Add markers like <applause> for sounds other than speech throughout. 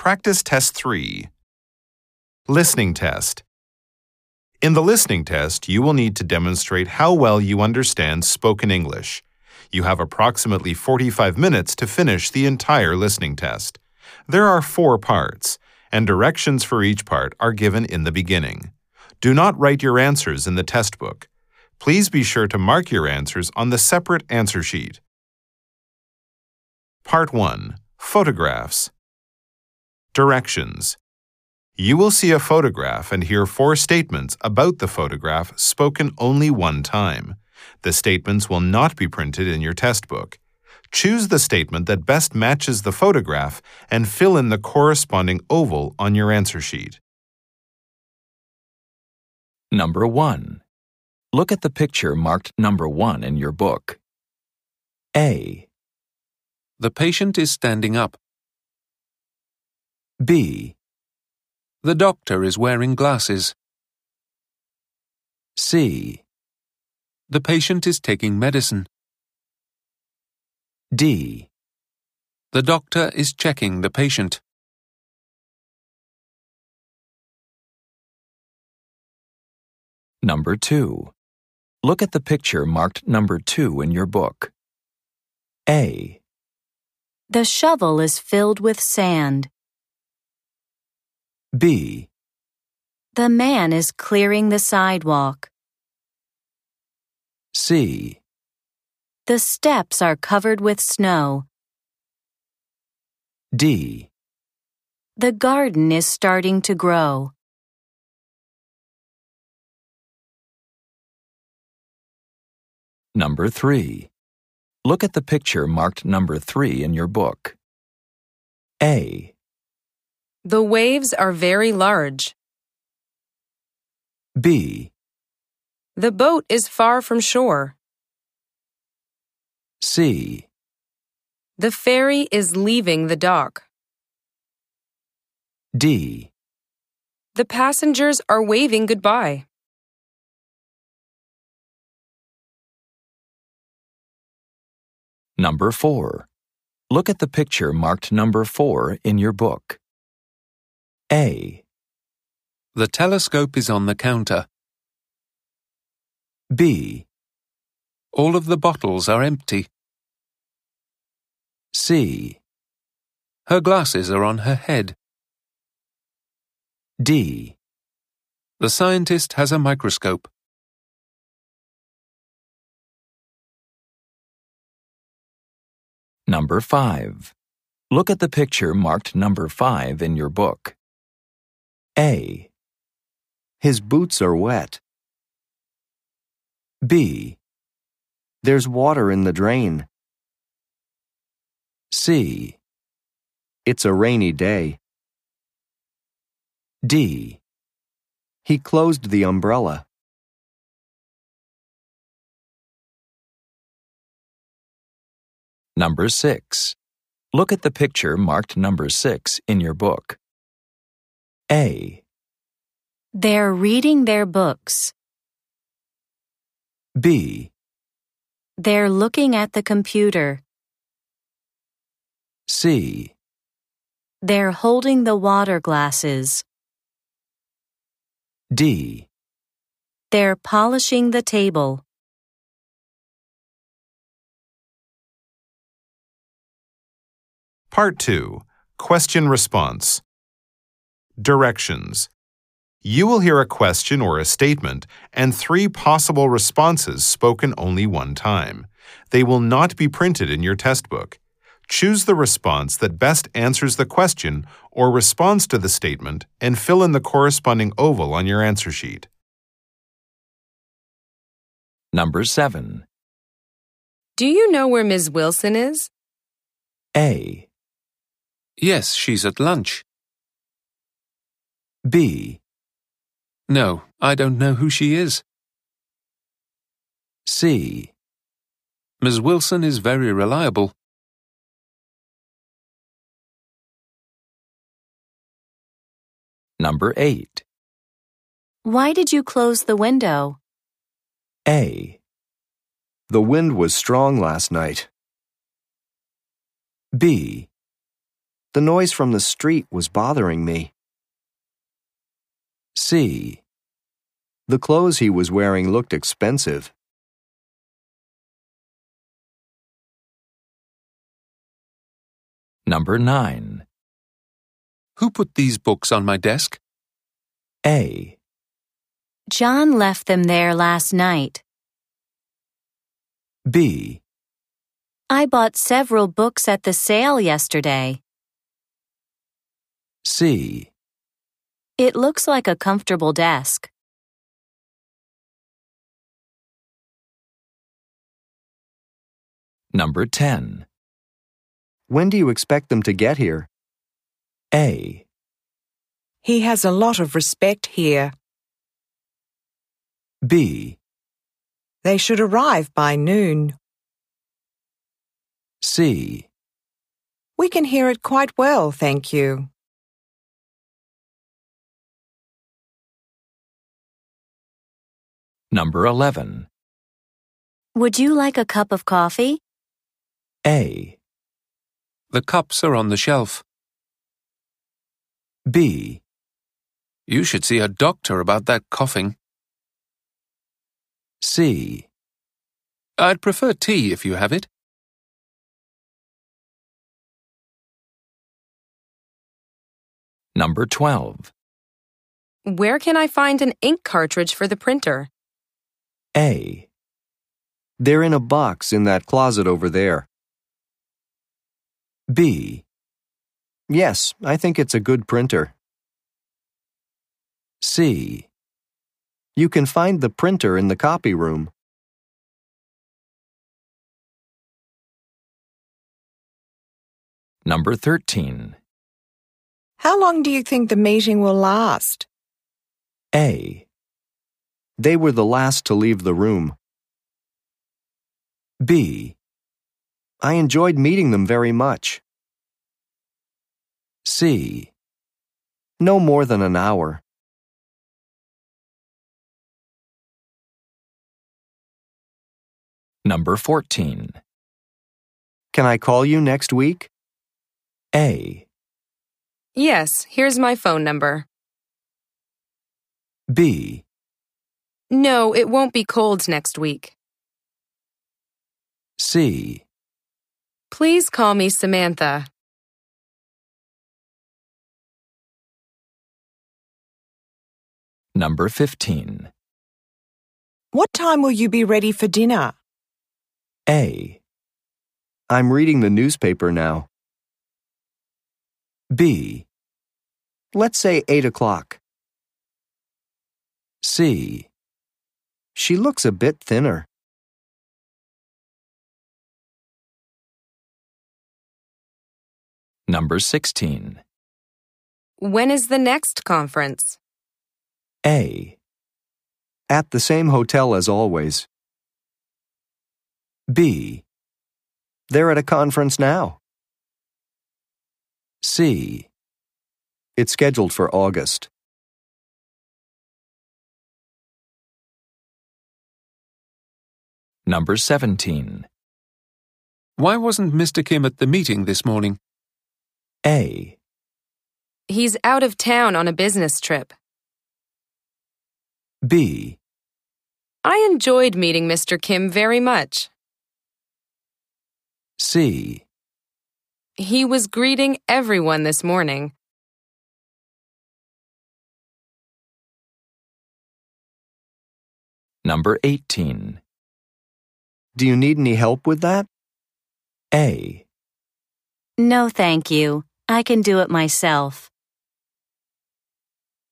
Practice Test 3 Listening Test In the listening test, you will need to demonstrate how well you understand spoken English. You have approximately 45 minutes to finish the entire listening test. There are four parts, and directions for each part are given in the beginning. Do not write your answers in the test book. Please be sure to mark your answers on the separate answer sheet. Part 1 Photographs Directions You will see a photograph and hear four statements about the photograph spoken only one time. The statements will not be printed in your test book. Choose the statement that best matches the photograph and fill in the corresponding oval on your answer sheet. Number 1. Look at the picture marked number 1 in your book. A, The patient is standing up. B, The doctor is wearing glasses. C, The patient is taking medicine. D. The doctor is checking the patient. Number 2. Look at the picture marked number 2 in your book. A, The shovel is filled with sand. B, The man is clearing the sidewalk. C, The steps are covered with snow. D. The garden is starting to grow. Number 3. Look at the picture marked number 3 in your book. A, The waves are very large. B, The boat is far from shore. C, The ferry is leaving the dock. D. The passengers are waving goodbye. Number 4. Look at the picture marked number 4 in your book. A, The telescope is on the counter. B, All of the bottles are empty. C, Her glasses are on her head. D. The scientist has a microscope. Number 5. Look at the picture marked number 5 in your book. A, His boots are wet. B, There's water in the drain. C, It's a rainy day. D. He closed the umbrella. Number 6. Look at the picture marked number 6 in your book. A, They're reading their books. B, They're looking at the computer. C, They're holding the water glasses. D. They're polishing the table. Part 2 Question Response Directions You will hear a question or a statement and three possible responses spoken only one time. They will not be printed in your test book. Choose the response that best answers the question or responds to the statement and fill in the corresponding oval on your answer sheet. Number 7. Do you know where Ms. Wilson is? A, Yes, she's at lunch. B, No, I don't know who she is. C, Ms. Wilson is very reliable. Number 8. Why did you close the window? A, The wind was strong last night. B, The noise from the street was bothering me. C. The clothes he was wearing looked expensive. Number 9. Who put these books on my desk? A. John left them there last night. B. I bought several books at the sale yesterday. C. It looks like a comfortable desk. Number 10. When do you expect them to get here? A. He has a lot of respect here. B. They should arrive by noon. C. We can hear it quite well, thank you. Number 11. Would you like a cup of coffee? A. The cups are on the shelf. B. You should see a doctor about that coughing. C. I'd prefer tea if you have it. Number 12. Where can I find an ink cartridge for the printer? A. They're in a box in that closet over there. B. Yes, I think it's a good printer. C. You can find the printer in the copy room. Number 13. How long do you think the meeting will last? A. They were the last to leave the room. B. I enjoyed meeting them very much. C. No more than an hour. Number 14. Can I call you next week? A. Yes, here's my phone number. B. No, it won't be cold next week. C. Please call me Samantha. Number 15. What time will you be ready for dinner? A. I'm reading the newspaper now. B. Let's say 8 o'clock. C. She looks a bit thinner. Number 16. When is the next conference? A. At the same hotel as always. B. They're at a conference now. C. It's scheduled for August. Number 17. Why wasn't Mr. Kim at the meeting this morning? A. He's out of town on a business trip. B. I enjoyed meeting Mr. Kim very much. C. He was greeting everyone this morning. Number 18. Do you need any help with that? A. No, thank you. I can do it myself.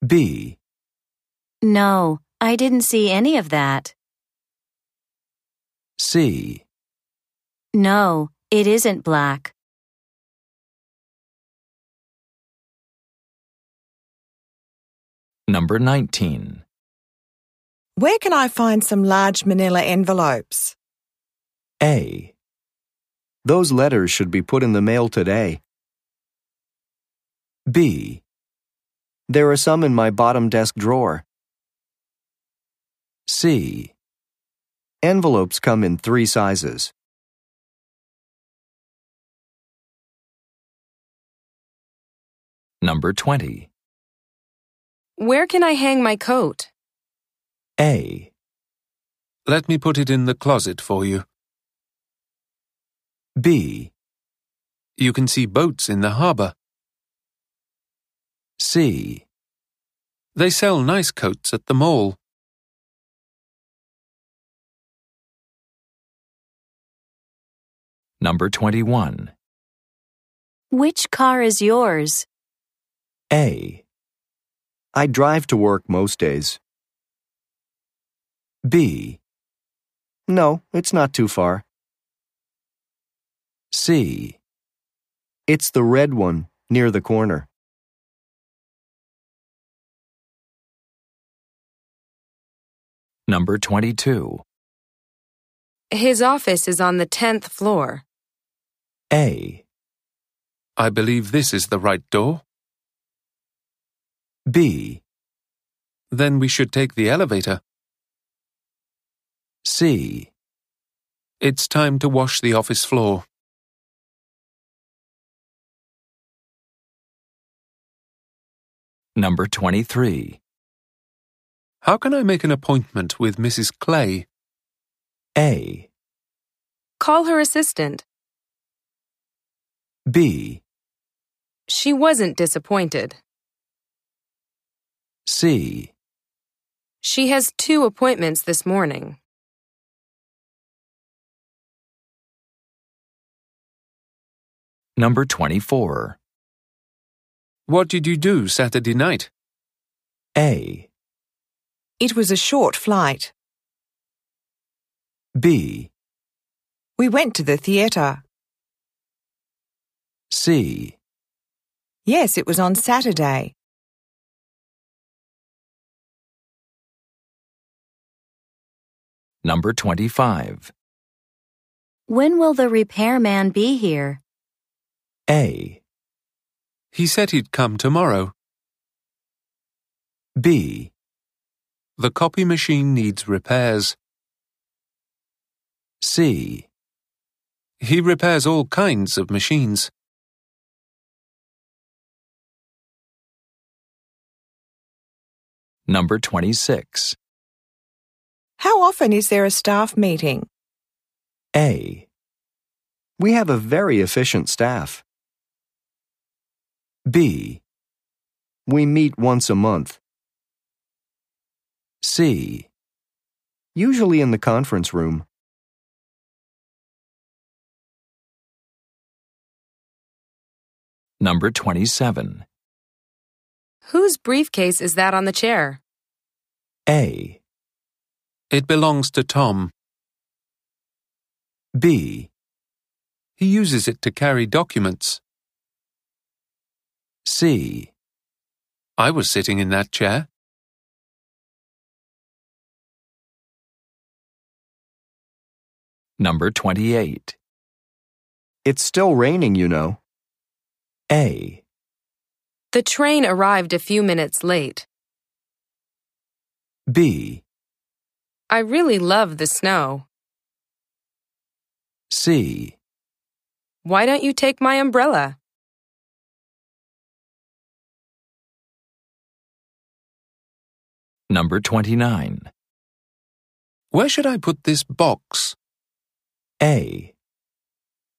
B. No, I didn't see any of that. C. No, it isn't black. Number 19. Where can I find some large manila envelopes? A. Those letters should be put in the mail today. B. There are some in my bottom desk drawer. C. Envelopes come in three sizes. Number 20. Where can I hang my coat? A. Let me put it in the closet for you. B. You can see boats in the harbour. C. They sell nice coats at the mall. Number 21. Which car is yours? A. I drive to work most days. B. No, it's not too far. C. It's the red one, near the corner. Number 22. His office is on the 10th floor. A. I believe this is the right door. B. Then we should take the elevator. C. It's time to wash the office floor. Number 23. How can I make an appointment with Mrs. Clay? A. Call her assistant. B. She wasn't disappointed. C. She has two appointments this morning. Number 24. What did you do Saturday night? A. It was a short flight. B. We went to the theatre. C. Yes, it was on Saturday. Number 25. When will the repairman be here? A. He said he'd come tomorrow. B. The copy machine needs repairs. C. He repairs all kinds of machines. Number 26. How often is there a staff meeting? A. We have a very efficient staff. B. We meet once a month. C. Usually in the conference room. Number 27. Whose briefcase is that on the chair? A. It belongs to Tom. B. He uses it to carry documents. C. I was sitting in that chair. Number 28. It's still raining, you know. A. The train arrived a few minutes late. B. I really love the snow. C. Why don't you take my umbrella? Number 29. Where should I put this box? A.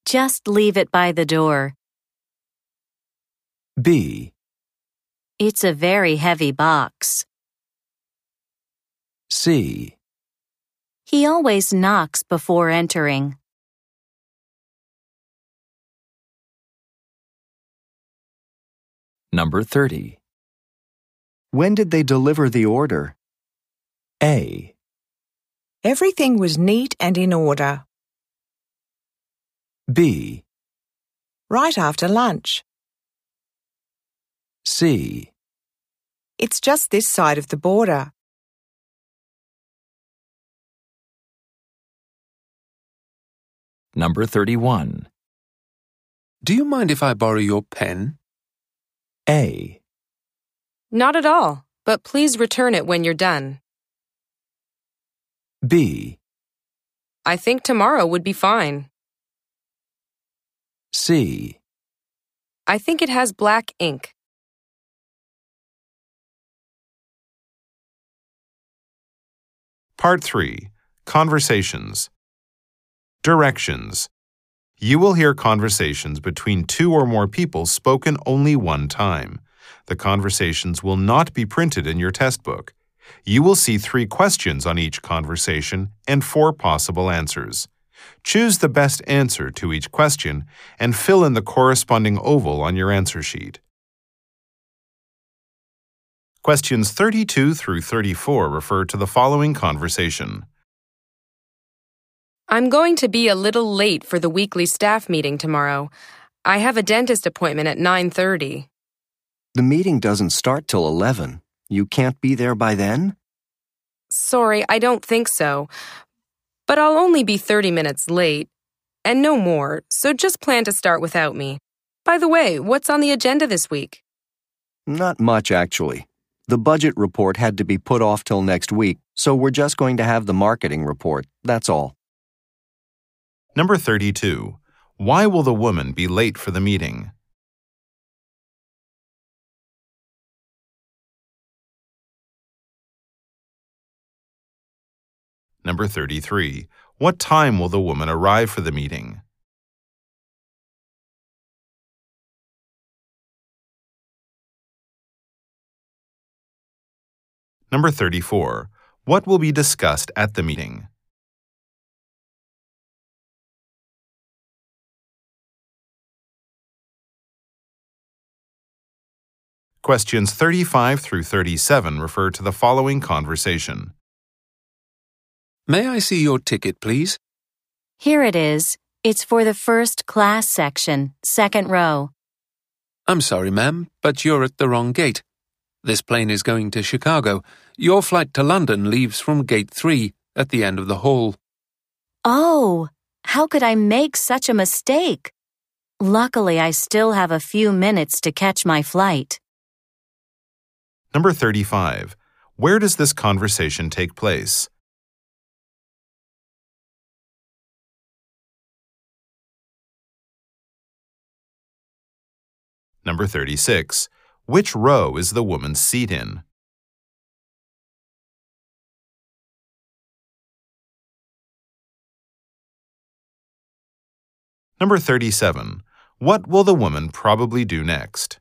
Just leave it by the door. B. It's a very heavy box. C. He always knocks before entering. Number 30. When did they deliver the order? A. Everything was neat and in order. B. Right after lunch. C. It's just this side of the border. Number 31. Do you mind if I borrow your pen? A. Not at all, but please return it when you're done. B. I think tomorrow would be fine. C. I think it has black ink. Part 3 Conversations Directions You will hear conversations between two or more people spoken only one time. The conversations will not be printed in your test book. You will see three questions on each conversation and four possible answers. Choose the best answer to each question and fill in the corresponding oval on your answer sheet. Questions 32 through 34 refer to the following conversation. I'm going to be a little late for the weekly staff meeting tomorrow. I have a dentist appointment at 9:30. The meeting doesn't start till 11. You can't be there by then? Sorry, I don't think so. But I'll only be 30 minutes late. And no more, so just plan to start without me. By the way, what's on the agenda this week? Not much, actually. The budget report had to be put off till next week, so we're just going to have the marketing report, that's all. Number 32. Why will the woman be late for the meeting? Number 33. What time will the woman arrive for the meeting? Number 34. What will be discussed at the meeting? Questions 35 through 37 refer to the following conversation. May I see your ticket, please? Here it is. It's for the first class section, second row. I'm sorry, ma'am, but you're at the wrong gate. This plane is going to Chicago. Your flight to London leaves from gate 3 at the end of the hall. Oh, how could I make such a mistake? Luckily, I still have a few minutes to catch my flight. Number 35. Where does this conversation take place? Number 36. Which row is the woman's seat in? Number 37. What will the woman probably do next?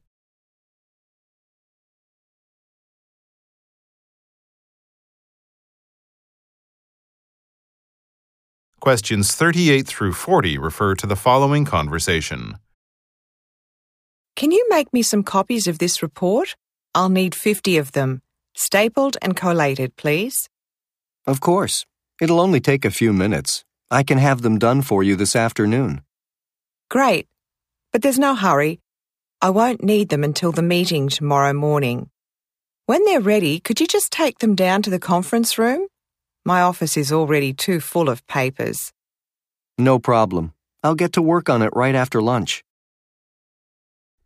Questions 38 through 40 refer to the following conversation. Can you make me some copies of this report? I'll need 50 of them. Stapled and collated, please. Of course. It'll only take a few minutes. I can have them done for you this afternoon. Great. But there's no hurry. I won't need them until the meeting tomorrow morning. When they're ready, could you just take them down to the conference room? My office is already too full of papers. No problem. I'll get to work on it right after lunch.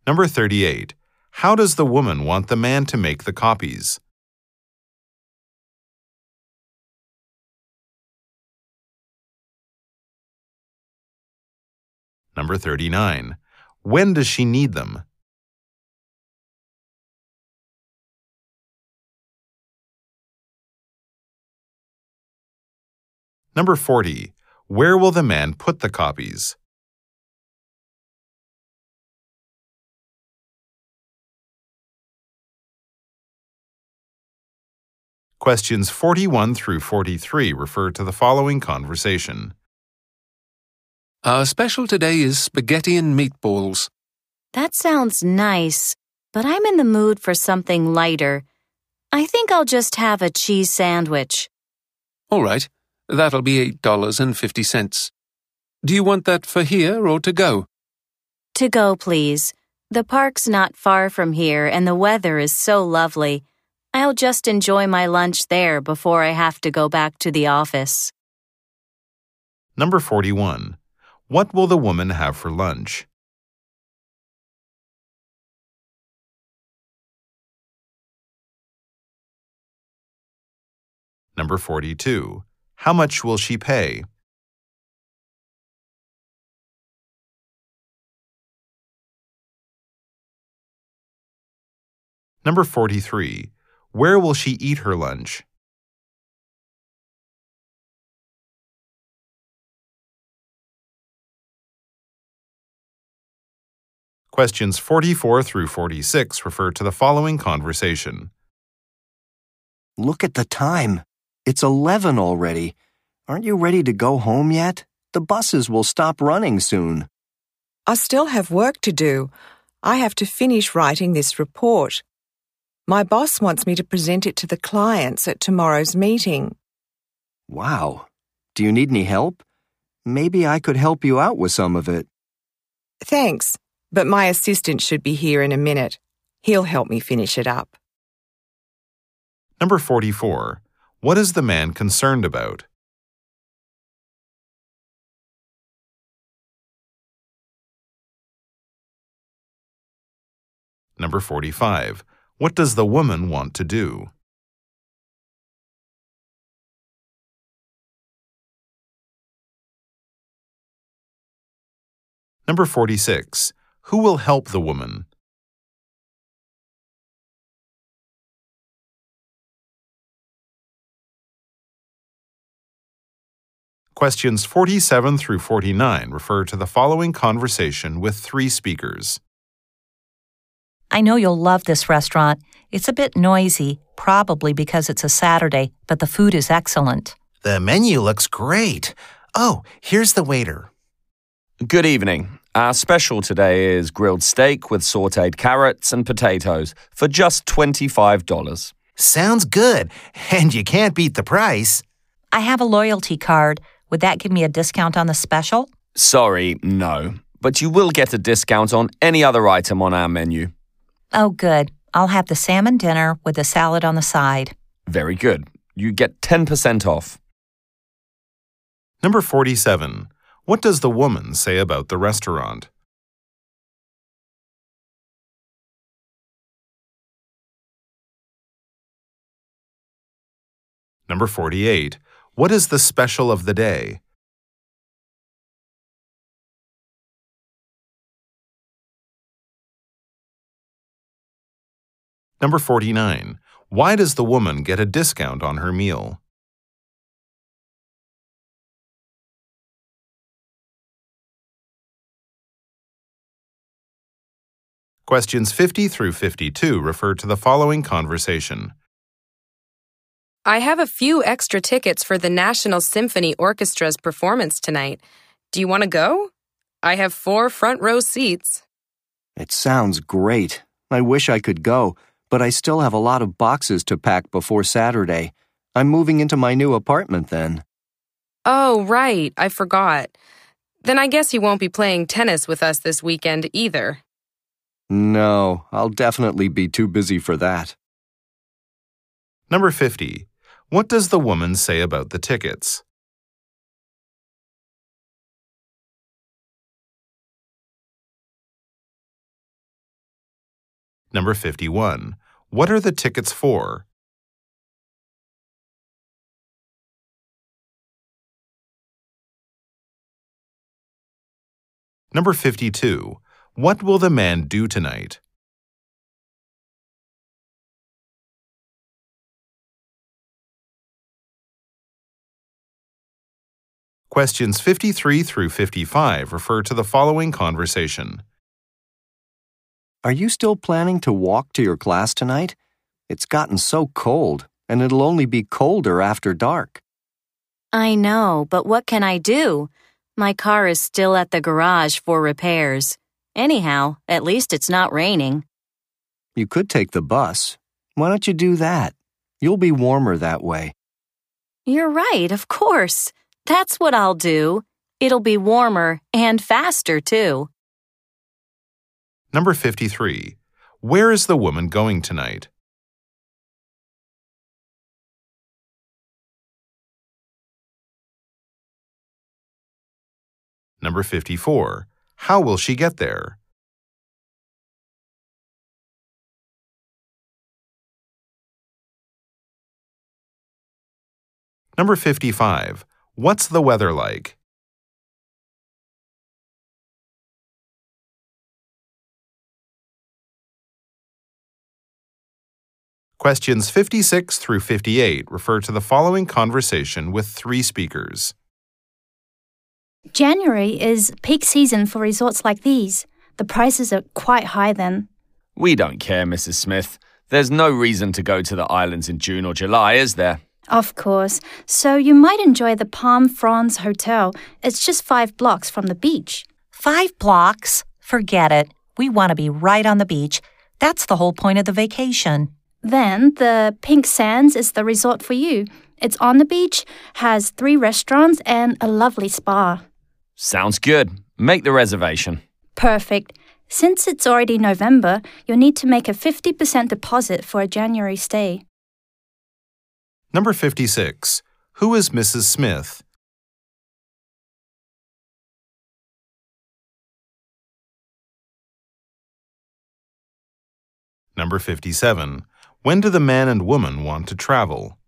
Number 38. How does the woman want the man to make the copies? Number 39. When does she need them? Number 40. Where will the man put the copies? Questions 41 through 43 refer to the following conversation. Our special today is spaghetti and meatballs. That sounds nice, but I'm in the mood for something lighter. I think I'll just have a cheese sandwich. All right, that'll be $8.50. Do you want that for here or to go? To go, please. The park's not far from here and the weather is so lovely. I'll just enjoy my lunch there before I have to go back to the office. Number 41. What will the woman have for lunch? Number 42. How much will she pay? Number 43. Where will she eat her lunch? Questions 44 through 46 refer to the following conversation. Look at the time. It's 11 already. Aren't you ready to go home yet? The buses will stop running soon. I still have work to do. I have to finish writing this report. My boss wants me to present it to the clients at tomorrow's meeting. Wow. Do you need any help? Maybe I could help you out with some of it. Thanks, but my assistant should be here in a minute. He'll help me finish it up. Number 44. What is the man concerned about? Number 45. What does the woman want to do? Number 46. Who will help the woman? Questions 47 through 49 refer to the following conversation with three speakers. I know you'll love this restaurant. It's a bit noisy, probably because it's a Saturday, but the food is excellent. The menu looks great. Oh, here's the waiter. Good evening. Our special today is grilled steak with sauteed carrots and potatoes for just $25. Sounds good, and you can't beat the price. I have a loyalty card. Would that give me a discount on the special? Sorry, no. But you will get a discount on any other item on our menu. Oh, good. I'll have the salmon dinner with the salad on the side. Very good. You get 10% off. Number 47. What does the woman say about the restaurant? Number 48. What is the special of the day? Number 49. Why does the woman get a discount on her meal? Questions 50 through 52 refer to the following conversation. I have a few extra tickets for the National Symphony Orchestra's performance tonight. Do you want to go? I have four front row seats. It sounds great. I wish I could go, but I still have a lot of boxes to pack before Saturday. I'm moving into my new apartment then. Oh, right. I forgot. Then I guess you won't be playing tennis with us this weekend either. No, I'll definitely be too busy for that. Number 50. What does the woman say about the tickets? Number 51. What are the tickets for? Number 52. What will the man do tonight? Questions 53 through 55 refer to the following conversation. Are you still planning to walk to your class tonight? It's gotten so cold, and it'll only be colder after dark. I know, but what can I do? My car is still at the garage for repairs. Anyhow, at least it's not raining. You could take the bus. Why don't you do that? You'll be warmer that way. You're right, of course. That's what I'll do. It'll be warmer and faster, too. Number 53. Where is the woman going tonight? Number 54. How will she get there? Number 55. What's the weather like? Questions 56 through 58 refer to the following conversation with three speakers. January is peak season for resorts like these. The prices are quite high then. We don't care, Mrs. Smith. There's no reason to go to the islands in June or July, is there? Of course. So you might enjoy the Palm Fronds Hotel. It's just five blocks from the beach. Five blocks? Forget it. We want to be right on the beach. That's the whole point of the vacation. Then the Pink Sands is the resort for you. It's on the beach, has three restaurants, and a lovely spa. Sounds good. Make the reservation. Perfect. Since it's already November, you'll need to make a 50% deposit for a January stay. Number 56. Who is Mrs. Smith? Number 57. When do the man and woman want to travel?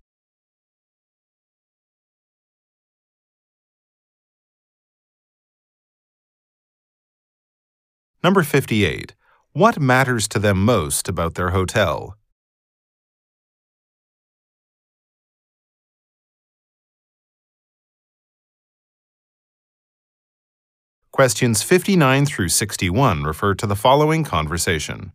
Number 58. What matters to them most about their hotel? Questions 59 through 61 refer to the following conversation.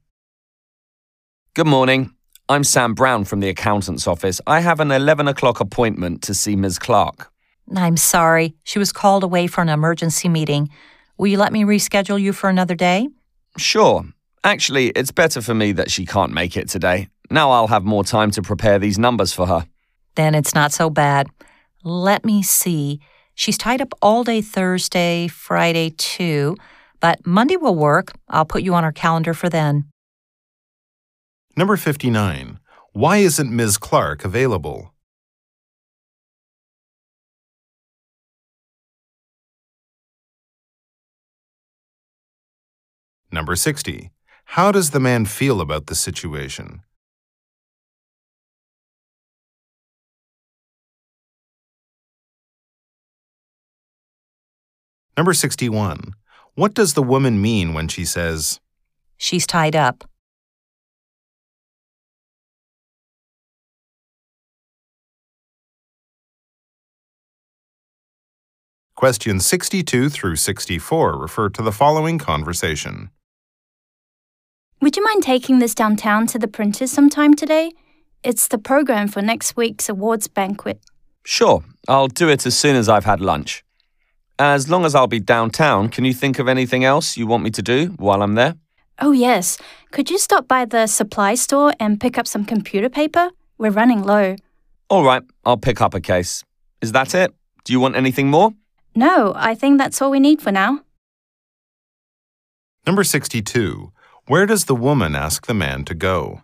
Good morning. I'm Sam Brown from the accountant's office. I have an 11 o'clock appointment to see Ms. Clark. I'm sorry. She was called away for an emergency meeting. Will you let me reschedule you for another day? Sure. Actually, it's better for me that she can't make it today. Now I'll have more time to prepare these numbers for her. Then it's not so bad. Let me see. She's tied up all day Thursday, Friday too, but Monday will work. I'll put you on her calendar for then. Number 59. Why isn't Ms. Clark available? Number 60. How does the man feel about the situation? Number 61. What does the woman mean when she says, She's tied up. Questions 62 through 64 refer to the following conversation. Would you mind taking this downtown to the printers sometime today? It's the program for next week's awards banquet. Sure, I'll do it as soon as I've had lunch. As long as I'll be downtown, can you think of anything else you want me to do while I'm there? Oh, yes. Could you stop by the supply store and pick up some computer paper? We're running low. All right, I'll pick up a case. Is that it? Do you want anything more? No, I think that's all we need for now. Number 62. Where does the woman ask the man to go?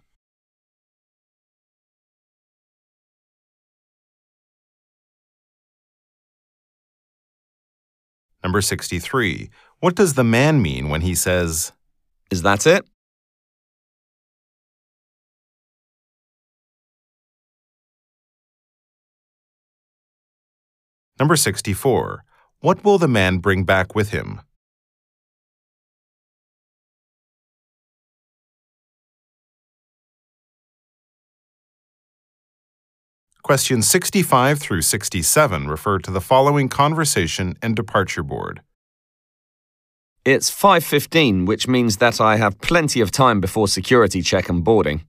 Number 63. What does the man mean when he says, Is that it? Number 64. What will the man bring back with him? Questions 65 through 67 refer to the following conversation and departure board. It's 5:15, which means that I have plenty of time before security check and boarding.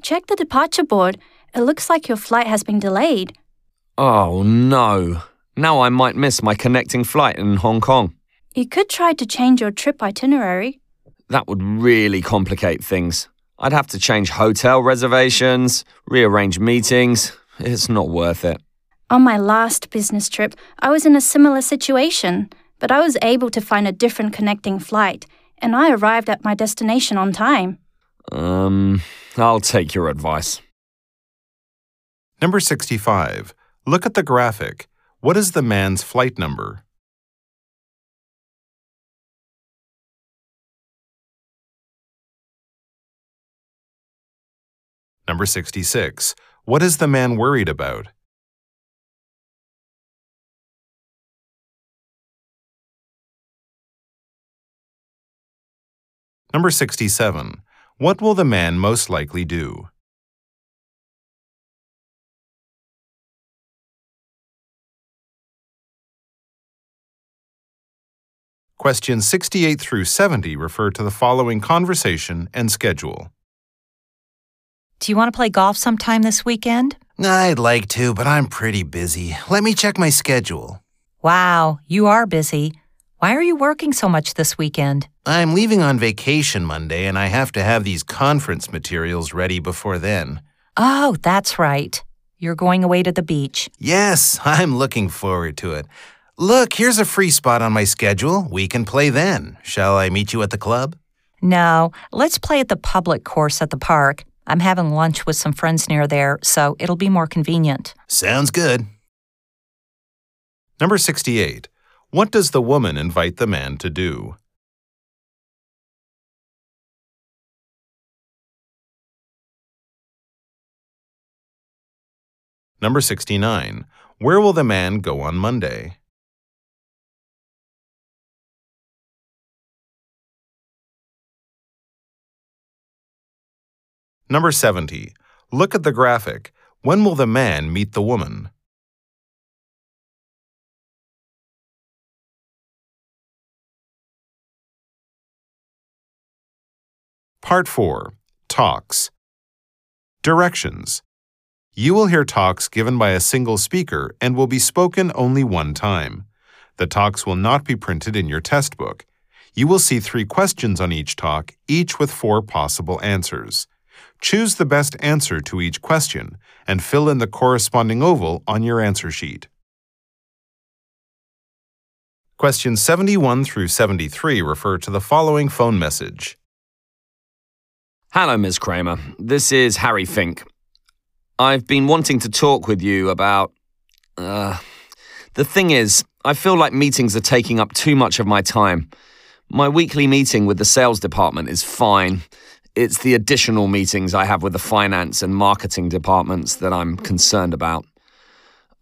Check the departure board. It looks like your flight has been delayed. Oh no. Now I might miss my connecting flight in Hong Kong. You could try to change your trip itinerary. That would really complicate things. I'd have to change hotel reservations, rearrange meetings. It's not worth it. On my last business trip, I was in a similar situation, but I was able to find a different connecting flight, and I arrived at my destination on time. Um, I'll take your advice. Number 65. Look at the graphic. What is the man's flight number? Number 66. What is the man worried about? Number 67. What will the man most likely do? Questions 68 through 70 refer to the following conversation and schedule. Do you want to play golf sometime this weekend? I'd like to, but I'm pretty busy. Let me check my schedule. Wow, you are busy. Why are you working so much this weekend? I'm leaving on vacation Monday, and I have to have these conference materials ready before then. Oh, that's right. You're going away to the beach. Yes, <laughs> I'm looking forward to it. Look, here's a free spot on my schedule. We can play then. Shall I meet you at the club? No, let's play at the public course at the park. I'm having lunch with some friends near there, so it'll be more convenient. Sounds good. Number 68. What does the woman invite the man to do? Number 69. Where will the man go on Monday? Number 70. Look at the graphic. When will the man meet the woman? Part 4. Talks. Directions. You will hear talks given by a single speaker and will be spoken only one time. The talks will not be printed in your test book. You will see three questions on each talk, each with four possible answers. Choose the best answer to each question and fill in the corresponding oval on your answer sheet. Questions 71 through 73 refer to the following phone message. Hello, Ms. Kramer. This is Harry Fink. I've been wanting to talk with you about. Uh, the thing is, I feel like meetings are taking up too much of my time. My weekly meeting with the sales department is fine. It's the additional meetings I have with the finance and marketing departments that I'm concerned about.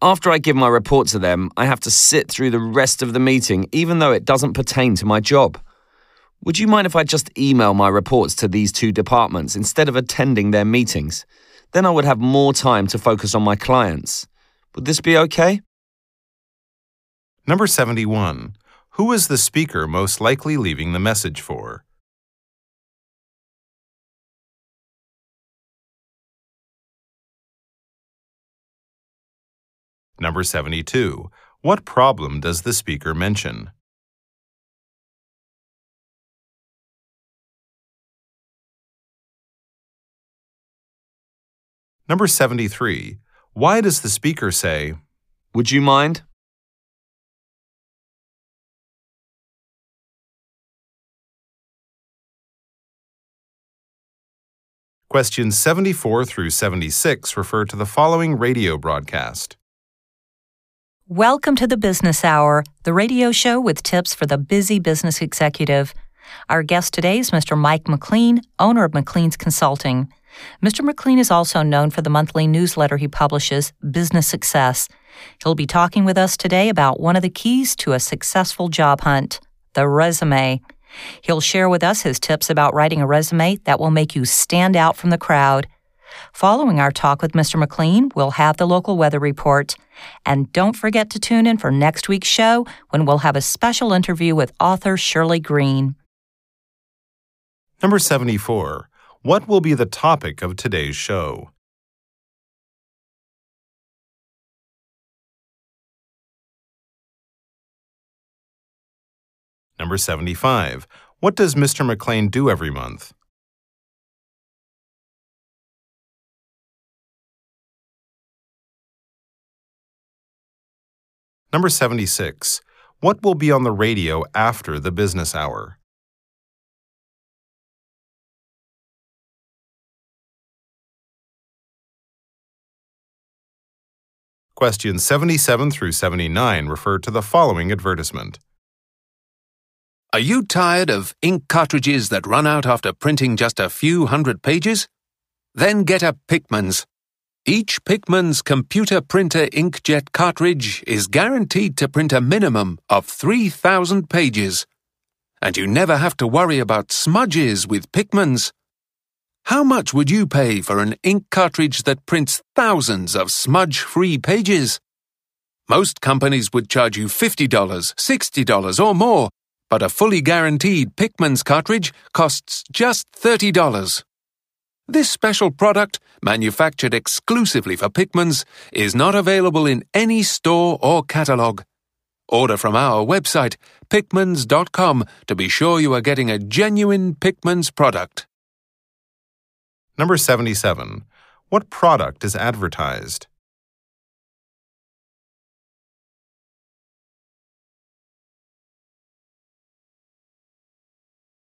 After I give my report to them, I have to sit through the rest of the meeting, even though it doesn't pertain to my job. Would you mind if I just email my reports to these two departments instead of attending their meetings? Then I would have more time to focus on my clients. Would this be okay? Number 71. Who is the speaker most likely leaving the message for? Number 72. What problem does the speaker mention? Number 73. Why does the speaker say, Would you mind? Questions 74 through 76 refer to the following radio broadcast. Welcome to the Business Hour, the radio show with tips for the busy business executive. Our guest today is Mr. Mike McLean, owner of McLean's Consulting. Mr. McLean is also known for the monthly newsletter he publishes, Business Success. He'll be talking with us today about one of the keys to a successful job hunt the resume. He'll share with us his tips about writing a resume that will make you stand out from the crowd. Following our talk with Mr. McLean, we'll have the local weather report. And don't forget to tune in for next week's show when we'll have a special interview with author Shirley Green. Number 74. What will be the topic of today's show? Number 75. What does Mr. McLean do every month? Number 76. What will be on the radio after the business hour? Questions 77 through 79 refer to the following advertisement. Are you tired of ink cartridges that run out after printing just a few hundred pages? Then get a Pickman's. Each Pickman's computer printer inkjet cartridge is guaranteed to print a minimum of 3,000 pages. And you never have to worry about smudges with Pickman's. How much would you pay for an ink cartridge that prints thousands of smudge free pages? Most companies would charge you $50, $60, or more but a fully guaranteed Pickman's cartridge costs just $30. This special product, manufactured exclusively for Pickman's, is not available in any store or catalog. Order from our website, pickmans.com, to be sure you are getting a genuine Pickman's product. Number 77. What product is advertised?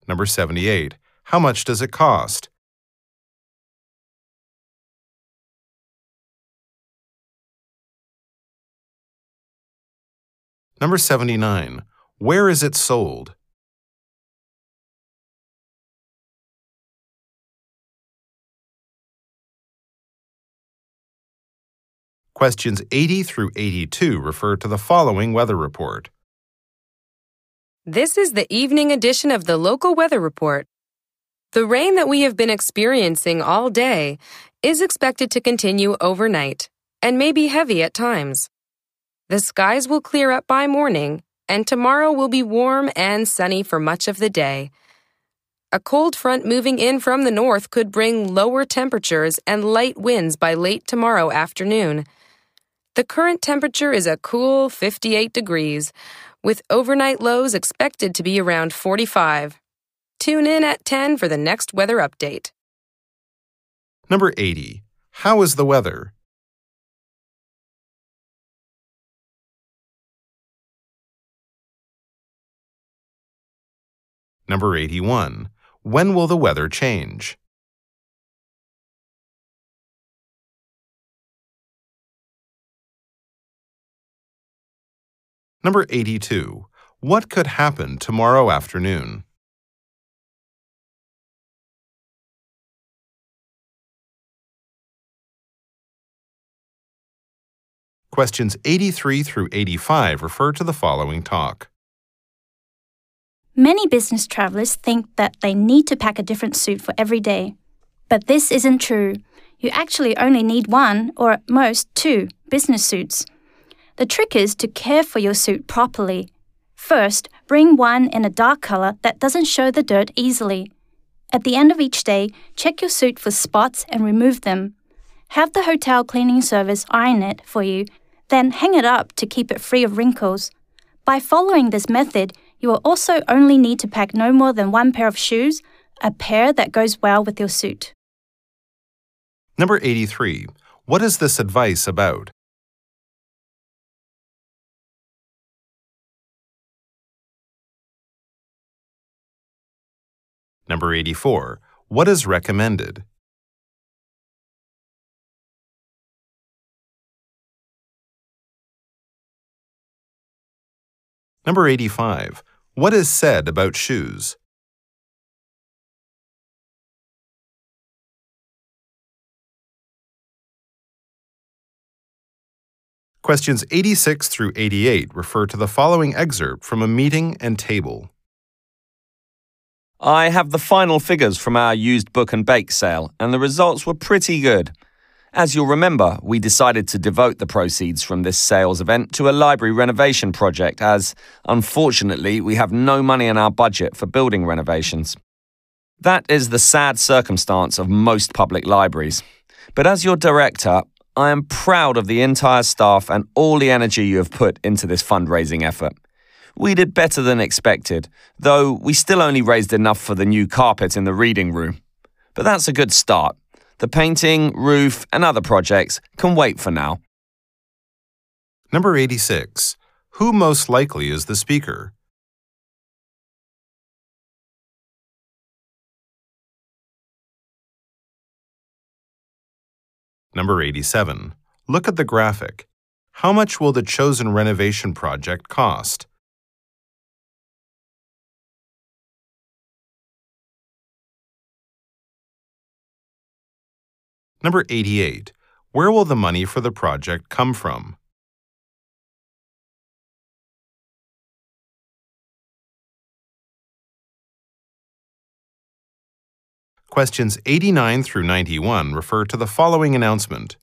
Number 78. How much does it cost? Number 79. Where is it sold? Questions 80 through 82 refer to the following weather report. This is the evening edition of the local weather report. The rain that we have been experiencing all day is expected to continue overnight and may be heavy at times. The skies will clear up by morning, and tomorrow will be warm and sunny for much of the day. A cold front moving in from the north could bring lower temperatures and light winds by late tomorrow afternoon. The current temperature is a cool 58 degrees, with overnight lows expected to be around 45. Tune in at 10 for the next weather update. Number 80. How is the weather? Number 81. When will the weather change? Number 82. What could happen tomorrow afternoon? Questions 83 through 85 refer to the following talk. Many business travelers think that they need to pack a different suit for every day. But this isn't true. You actually only need one, or at most two, business suits. The trick is to care for your suit properly. First, bring one in a dark color that doesn't show the dirt easily. At the end of each day, check your suit for spots and remove them. Have the hotel cleaning service iron it for you, then hang it up to keep it free of wrinkles. By following this method, you will also only need to pack no more than one pair of shoes, a pair that goes well with your suit. Number 83. What is this advice about? Number 84. What is recommended? Number 85. What is said about shoes? Questions 86 through 88 refer to the following excerpt from a meeting and table. I have the final figures from our used book and bake sale, and the results were pretty good. As you'll remember, we decided to devote the proceeds from this sales event to a library renovation project, as, unfortunately, we have no money in our budget for building renovations. That is the sad circumstance of most public libraries. But as your director, I am proud of the entire staff and all the energy you have put into this fundraising effort. We did better than expected, though we still only raised enough for the new carpet in the reading room. But that's a good start. The painting, roof, and other projects can wait for now. Number 86. Who most likely is the speaker? Number 87. Look at the graphic. How much will the chosen renovation project cost? Number 88. Where will the money for the project come from? Questions 89 through 91 refer to the following announcement.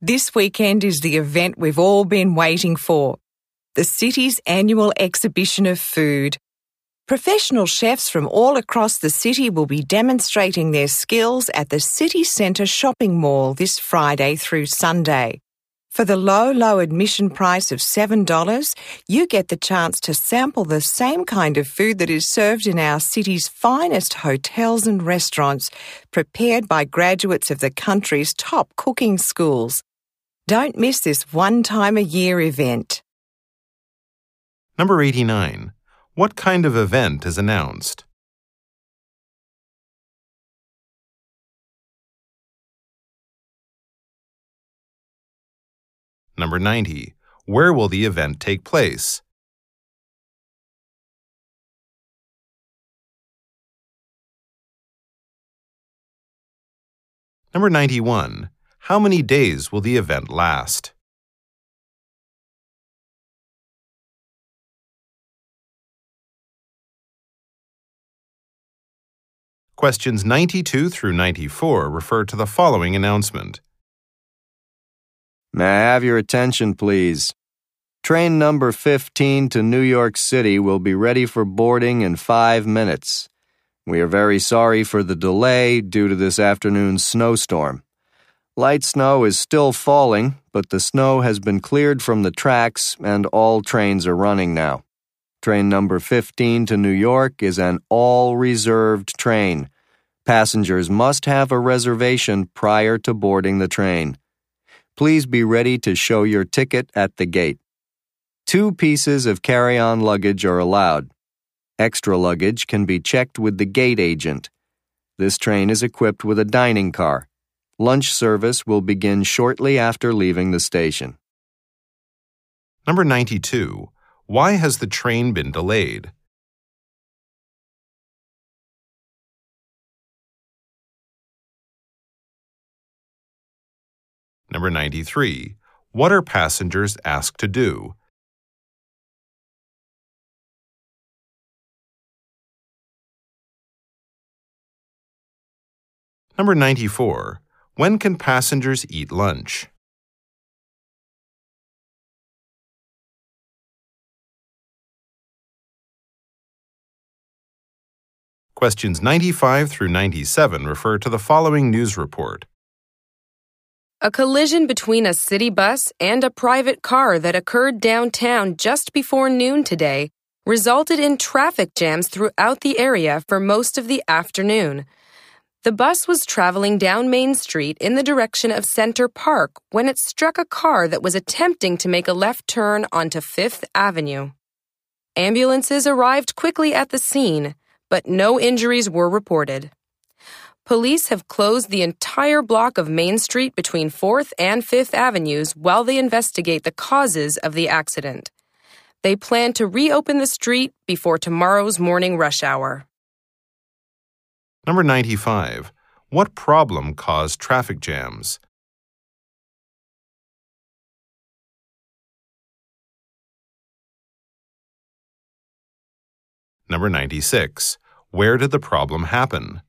This weekend is the event we've all been waiting for. the city's annual exhibition of food. Professional chefs from all across the city will be demonstrating their skills at the City Centre shopping mall this Friday through Sunday. For the low, low admission price of $7, you get the chance to sample the same kind of food that is served in our city's finest hotels and restaurants, prepared by graduates of the country's top cooking schools. Don't miss this one time a year event. Number 89. What kind of event is announced? Number 90. Where will the event take place? Number 91. How many days will the event last? Questions 92 through 94 refer to the following announcement. May I have your attention, please? Train number 15 to New York City will be ready for boarding in five minutes. We are very sorry for the delay due to this afternoon's snowstorm. Light snow is still falling, but the snow has been cleared from the tracks and all trains are running now. Train number 15 to New York is an all reserved train. Passengers must have a reservation prior to boarding the train. Please be ready to show your ticket at the gate. Two pieces of carry on luggage are allowed. Extra luggage can be checked with the gate agent. This train is equipped with a dining car. Lunch service will begin shortly after leaving the station. Number 92. Why has the train been delayed? Number 93. What are passengers asked to do? Number 94. When can passengers eat lunch? Questions 95 through 97 refer to the following news report. A collision between a city bus and a private car that occurred downtown just before noon today resulted in traffic jams throughout the area for most of the afternoon. The bus was traveling down Main Street in the direction of Center Park when it struck a car that was attempting to make a left turn onto Fifth Avenue. Ambulances arrived quickly at the scene but no injuries were reported. Police have closed the entire block of Main Street between 4th and 5th Avenues while they investigate the causes of the accident. They plan to reopen the street before tomorrow's morning rush hour. Number 95. What problem caused traffic jams? Number 96. Where did the problem happen?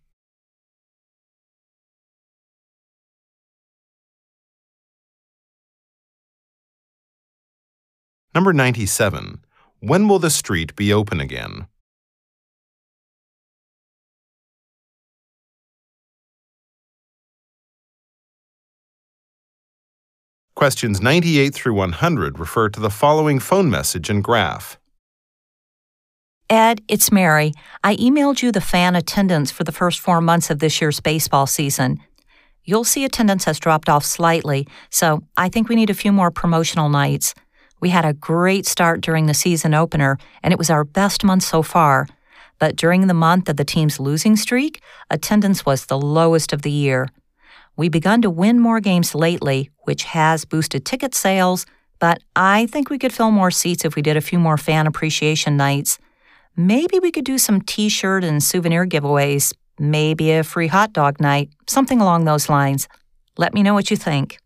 Number 97. When will the street be open again? Questions 98 through 100 refer to the following phone message and graph. Ed, it's Mary. I emailed you the fan attendance for the first four months of this year's baseball season. You'll see attendance has dropped off slightly, so I think we need a few more promotional nights. We had a great start during the season opener, and it was our best month so far. But during the month of the team's losing streak, attendance was the lowest of the year. We've begun to win more games lately, which has boosted ticket sales, but I think we could fill more seats if we did a few more fan appreciation nights. Maybe we could do some t shirt and souvenir giveaways, maybe a free hot dog night, something along those lines. Let me know what you think.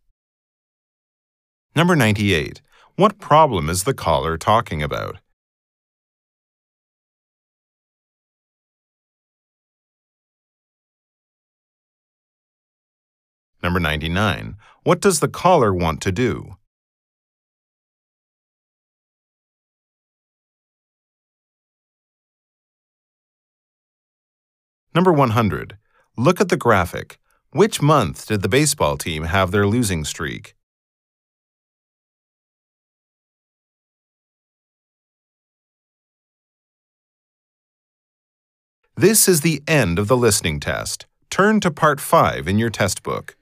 Number 98. What problem is the caller talking about? Number 99. What does the caller want to do? Number 100. Look at the graphic. Which month did the baseball team have their losing streak? This is the end of the listening test. Turn to part 5 in your test book.